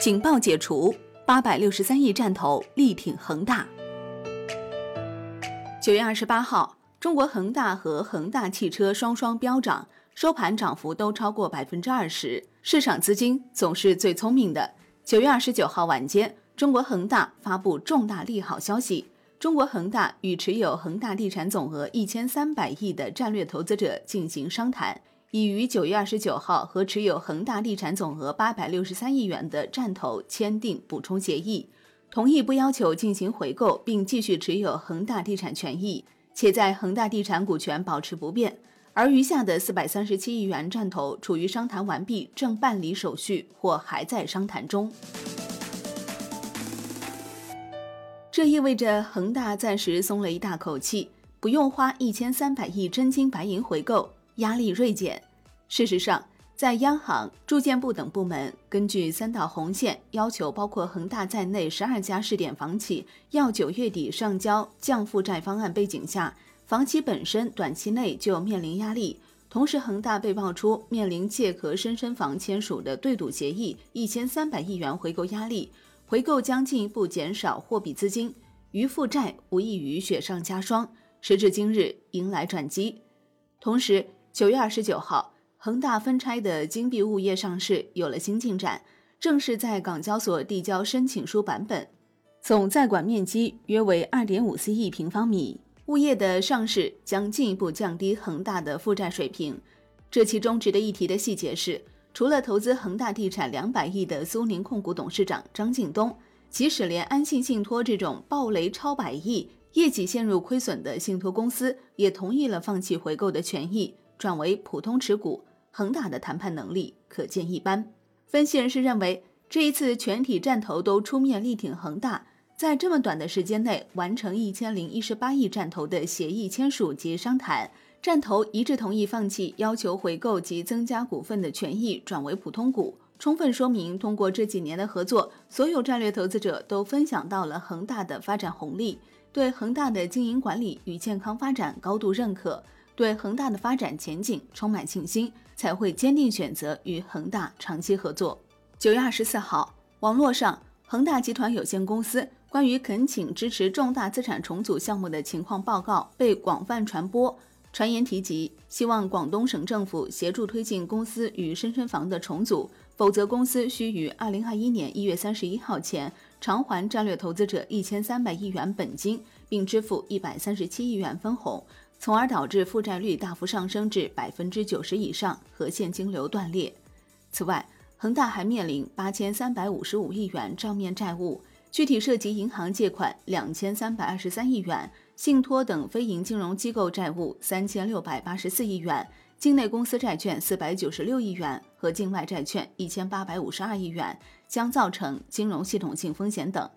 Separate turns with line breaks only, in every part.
警报解除，八百六十三亿战投力挺恒大。九月二十八号，中国恒大和恒大汽车双双飙涨，收盘涨幅都超过百分之二十。市场资金总是最聪明的。九月二十九号晚间，中国恒大发布重大利好消息：中国恒大与持有恒大地产总额一千三百亿的战略投资者进行商谈。已于九月二十九号和持有恒大地产总额八百六十三亿元的战投签订补充协议，同意不要求进行回购，并继续持有恒大地产权益，且在恒大地产股权保持不变。而余下的四百三十七亿元战投处于商谈完毕、正办理手续或还在商谈中。这意味着恒大暂时松了一大口气，不用花一千三百亿真金白银回购。压力锐减。事实上，在央行、住建部等部门根据三道红线要求，包括恒大在内十二家试点房企要九月底上交降负债方案背景下，房企本身短期内就面临压力。同时，恒大被爆出面临借壳深深房签署的对赌协议一千三百亿元回购压力，回购将进一步减少货币资金，余负债无异于雪上加霜。时至今日，迎来转机。同时，九月二十九号，恒大分拆的金碧物业上市有了新进展，正式在港交所递交申请书版本，总在管面积约为二点五四亿平方米。物业的上市将进一步降低恒大的负债水平。这其中值得一提的细节是，除了投资恒大地产两百亿的苏宁控股董事长张近东，即使连安信信托这种暴雷超百亿、业绩陷入亏损的信托公司，也同意了放弃回购的权益。转为普通持股，恒大的谈判能力可见一斑。分析人士认为，这一次全体战投都出面力挺恒大，在这么短的时间内完成一千零一十八亿战投的协议签署及商谈，战投一致同意放弃要求回购及增加股份的权益，转为普通股，充分说明通过这几年的合作，所有战略投资者都分享到了恒大的发展红利，对恒大的经营管理与健康发展高度认可。对恒大的发展前景充满信心，才会坚定选择与恒大长期合作。九月二十四号，网络上恒大集团有限公司关于恳请支持重大资产重组项目的情况报告被广泛传播，传言提及希望广东省政府协助推进公司与深深房的重组，否则公司需于二零二一年一月三十一号前偿还战略投资者一千三百亿元本金，并支付一百三十七亿元分红。从而导致负债率大幅上升至百分之九十以上和现金流断裂。此外，恒大还面临八千三百五十五亿元账面债务，具体涉及银行借款两千三百二十三亿元，信托等非银金融机构债务三千六百八十四亿元，境内公司债券四百九十六亿元和境外债券一千八百五十二亿元，将造成金融系统性风险等。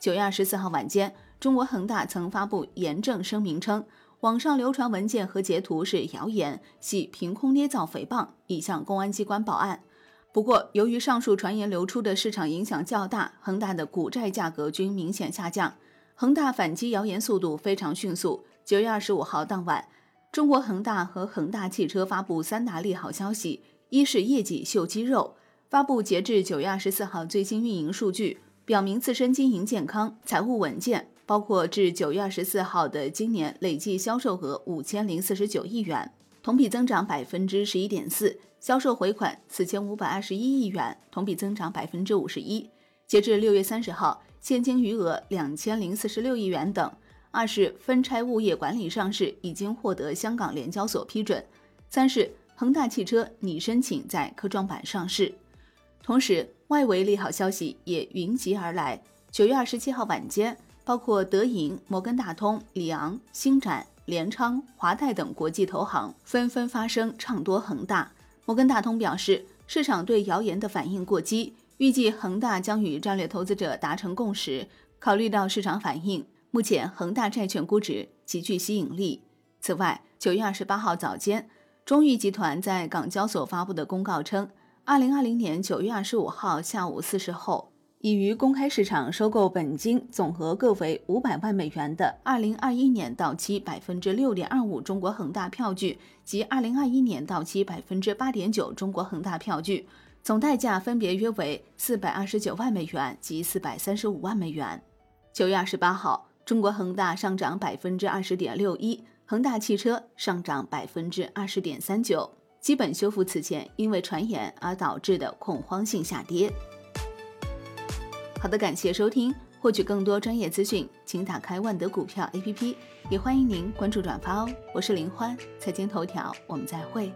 九月二十四号晚间，中国恒大曾发布严正声明称。网上流传文件和截图是谣言，系凭空捏造诽谤，已向公安机关报案。不过，由于上述传言流出的市场影响较大，恒大的股债价格均明显下降。恒大反击谣言速度非常迅速。九月二十五号当晚，中国恒大和恒大汽车发布三大利好消息：一是业绩秀肌肉，发布截至九月二十四号最新运营数据，表明自身经营健康，财务稳健。包括至九月二十四号的今年累计销售额五千零四十九亿元，同比增长百分之十一点四；销售回款四千五百二十一亿元，同比增长百分之五十一。截至六月三十号，现金余额两千零四十六亿元等。二是分拆物业管理上市已经获得香港联交所批准。三是恒大汽车拟申请在科创板上市。同时，外围利好消息也云集而来。九月二十七号晚间。包括德银、摩根大通、里昂、星展、联昌、华泰等国际投行纷纷发声唱多恒大。摩根大通表示，市场对谣言的反应过激，预计恒大将与战略投资者达成共识。考虑到市场反应，目前恒大债券估值极具吸引力。此外，九月二十八号早间，中裕集团在港交所发布的公告称，二零二零年九月二十五号下午四时后。已于公开市场收购本金总和各为五百万美元的二零二一年到期百分之六点二五中国恒大票据及二零二一年到期百分之八点九中国恒大票据，总代价分别约为四百二十九万美元及四百三十五万美元。九月二十八号，中国恒大上涨百分之二十点六一，恒大汽车上涨百分之二十点三九，基本修复此前因为传言而导致的恐慌性下跌。好的，感谢收听，获取更多专业资讯，请打开万德股票 APP，也欢迎您关注转发哦。我是林欢，财经头条，我们再会。